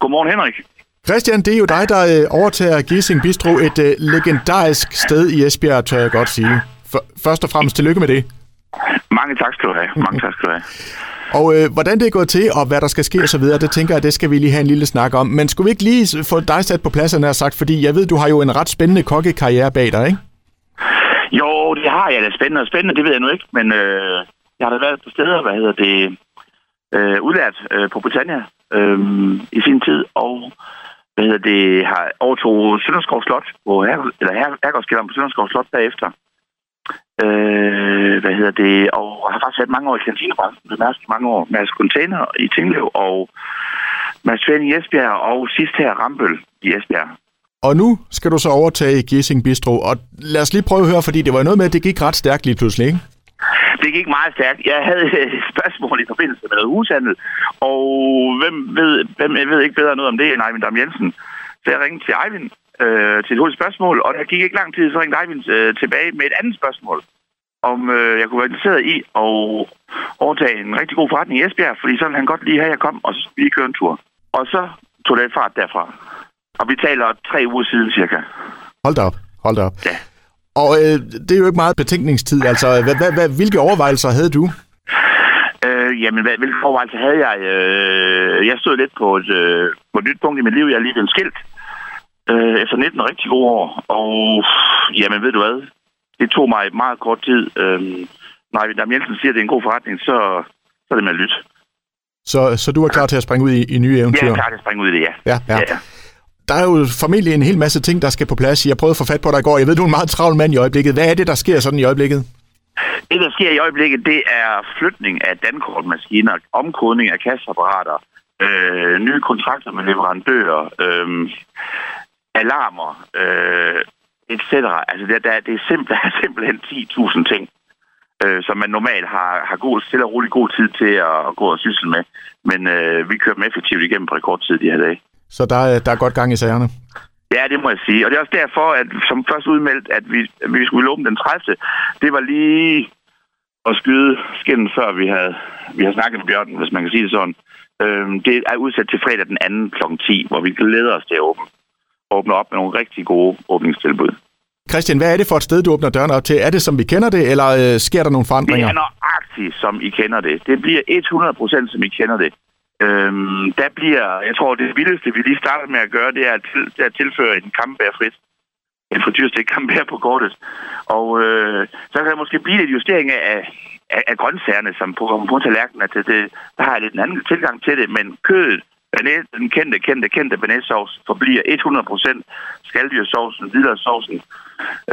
Godmorgen, Henrik. Christian, det er jo dig, der øh, overtager Gissing Bistro, et øh, legendarisk sted i Esbjerg, tør jeg godt sige. For, først og fremmest tillykke med det. Mange tak skal du have. Mange tak skal du have. Og øh, hvordan det er gået til, og hvad der skal ske osv., det tænker jeg, det skal vi lige have en lille snak om. Men skulle vi ikke lige få dig sat på plads, har sagt, fordi jeg ved, du har jo en ret spændende kokkekarriere bag dig, ikke? Jo, det har jeg da spændende og spændende, det ved jeg nu ikke, men øh, jeg har da været på steder, hvad hedder det, øh, udlært øh, på Britannia øh, i sin tid, og hvad hedder det, har overtog Sønderskov Slot, på her, eller Herregårdskælderen på Sønderskov Slot bagefter. Øh, hvad hedder det, og har faktisk været mange år i kantinebranchen, det mange år, med Container i Tinglev, og Mads Svend i Esbjerg, og sidst her Rambøl i Esbjerg. Og nu skal du så overtage Gissing Bistro, og lad os lige prøve at høre, fordi det var noget med, at det gik ret stærkt lige pludselig, ikke? Det gik meget stærkt. Jeg havde et spørgsmål i forbindelse med noget hushandel, og hvem ved, hvem jeg ved ikke bedre noget om det end Eivind Dam Jensen. Så jeg ringede til Eivind øh, til et hurtigt spørgsmål, og der gik ikke lang tid, så ringte Eivind øh, tilbage med et andet spørgsmål om øh, jeg kunne være interesseret i at overtage en rigtig god forretning i Esbjerg, fordi så ville han godt lige have, at jeg kom, og så vi køre en tur. Og så tog det fart derfra. Og vi taler tre uger siden cirka. Hold da op. Hold da op. Ja. Og øh, det er jo ikke meget betænkningstid. Altså, hvad, hvad, hvad, hvilke overvejelser havde du? Øh, jamen, hvad, hvilke overvejelser havde jeg? Øh, jeg stod lidt på et, øh, på et nyt punkt i mit liv. Jeg er lige blevet skilt øh, efter 19 rigtig gode år. Og jamen, ved du hvad? Det tog mig meget kort tid. Øh, når Dam Jensen siger, at det er en god forretning, så, så er det med at lytte. Så, så du er klar til at springe ud i, i nye eventyr? Jeg er klar til at springe ud i det, ja. Ja, ja. ja der er jo formentlig en hel masse ting, der skal på plads. Jeg prøvede at få fat på dig i går. Jeg ved, du er en meget travl mand i øjeblikket. Hvad er det, der sker sådan i øjeblikket? Det, der sker i øjeblikket, det er flytning af dankortmaskiner, omkodning af kasseapparater, øh, nye kontrakter med leverandører, øh, alarmer, øh, etc. Altså, det, der, det er simpelthen, simpelthen 10.000 ting, øh, som man normalt har, har god, stille og roligt god tid til at, at gå og sysle med. Men øh, vi kører dem effektivt igennem på rekordtid de her dage. Så der er, der er godt gang i sagerne. Ja, det må jeg sige. Og det er også derfor, at som først udmeldt, at vi, at vi skulle åbne den 30. Det var lige at skyde skinnen, før vi havde, vi havde snakket med Bjørn, hvis man kan sige det sådan. Øhm, det er udsat til fredag den anden kl. 10, hvor vi glæder os til at åbne, åbne op med nogle rigtig gode åbningstilbud. Christian, hvad er det for et sted, du åbner dørene op til? Er det, som vi kender det, eller øh, sker der nogle forandringer? Det er nøjagtigt, som I kender det. Det bliver 100% som I kender det. Øhm, der bliver, jeg tror, det vildeste, vi lige starter med at gøre, det er at, til, det er at tilføre en kampbærfrit. En frityrstik kampbær på kortet. Og øh, så kan der måske blive lidt justering af, af, af grøntsagerne, som på, på tallerkenen. At det, der har jeg lidt en anden tilgang til det, men kødet, den kendte, kendte, kendte banæssovs forbliver 100% skaldyrsovsen, hvidløgssovsen.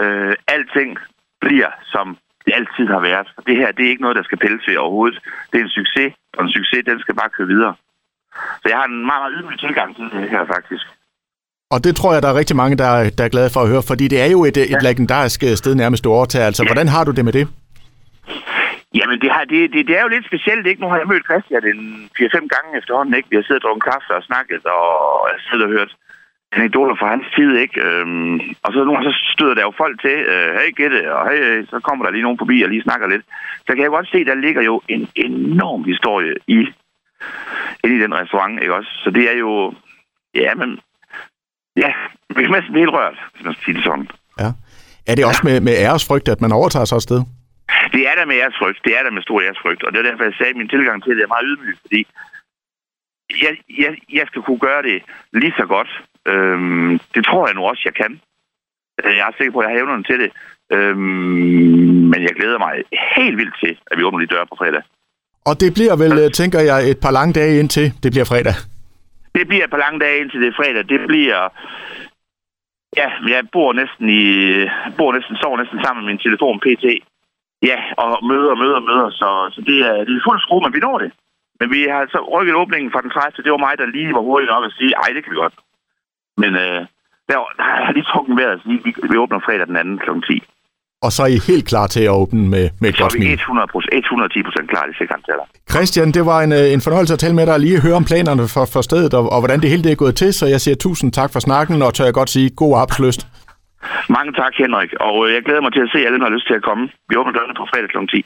Øh, alting bliver, som det altid har været. Det her, det er ikke noget, der skal pilles ved overhovedet. Det er en succes, og en succes, den skal bare køre videre. Så jeg har en meget, meget ydmyg tilgang til det her, faktisk. Og det tror jeg, der er rigtig mange, der er, der er glade for at høre, fordi det er jo et, et ja. legendarisk øh, sted nærmest, du overtager. Altså, ja. hvordan har du det med det? Jamen, det, har, det, det, det er jo lidt specielt, ikke? Nu har jeg mødt Christian en 4-5 gange efterhånden, ikke? Vi har siddet og drukket kaffe og snakket, og jeg har siddet og hørt anekdoter fra hans tid, ikke? Øhm, og så nogle så støder der jo folk til, øh, hey Gitte, og hey, så kommer der lige nogen forbi og lige snakker lidt. Så kan jeg godt se, der ligger jo en enorm historie i, inde i den restaurant, ikke også? Så det er jo, ja, men, ja, vi er næsten helt rørt, hvis man skal sige det sådan. Ja. Er det også ja. med, med æresfrygt, at man overtager sig et sted? Det er der med æresfrygt. Det er der med stor æresfrygt. Og det er derfor, jeg sagde, at min tilgang til det er meget ydmyg, fordi jeg, jeg, jeg skal kunne gøre det lige så godt. Øhm, det tror jeg nu også, jeg kan. Øh, jeg er sikker på, at jeg har evnerne til det. Øhm, men jeg glæder mig helt vildt til, at vi åbner de døre på fredag. Og det bliver vel, øh, tænker jeg, et par lange dage indtil det bliver fredag? Det bliver et par lange dage indtil det er fredag. Det bliver... Ja, jeg bor næsten i... Bor næsten, sover næsten sammen med min telefon PT. Ja, og møder og møder og møder. Så, så det, er, det er fuld skrue, men vi når det. Men vi har så rykket åbningen fra den 30. Det var mig, der lige var hurtigt nok at sige, ej, det kan vi godt. Men øh, der, der har lige trukket vejret, så vi, vi åbner fredag den anden kl. 10. Og så er I helt klar til at åbne med, med et godt smil? Så er vi 100 110 procent klar, det sikkert til dig. Christian, det var en, øh, en fornøjelse at tale med dig og lige høre om planerne for, for stedet, og, og hvordan det hele det er gået til, så jeg siger tusind tak for snakken, og tør jeg godt sige god arbejdsløst. Mange tak, Henrik, og øh, jeg glæder mig til at se alle, der har lyst til at komme. Vi åbner dørene på fredag kl. 10.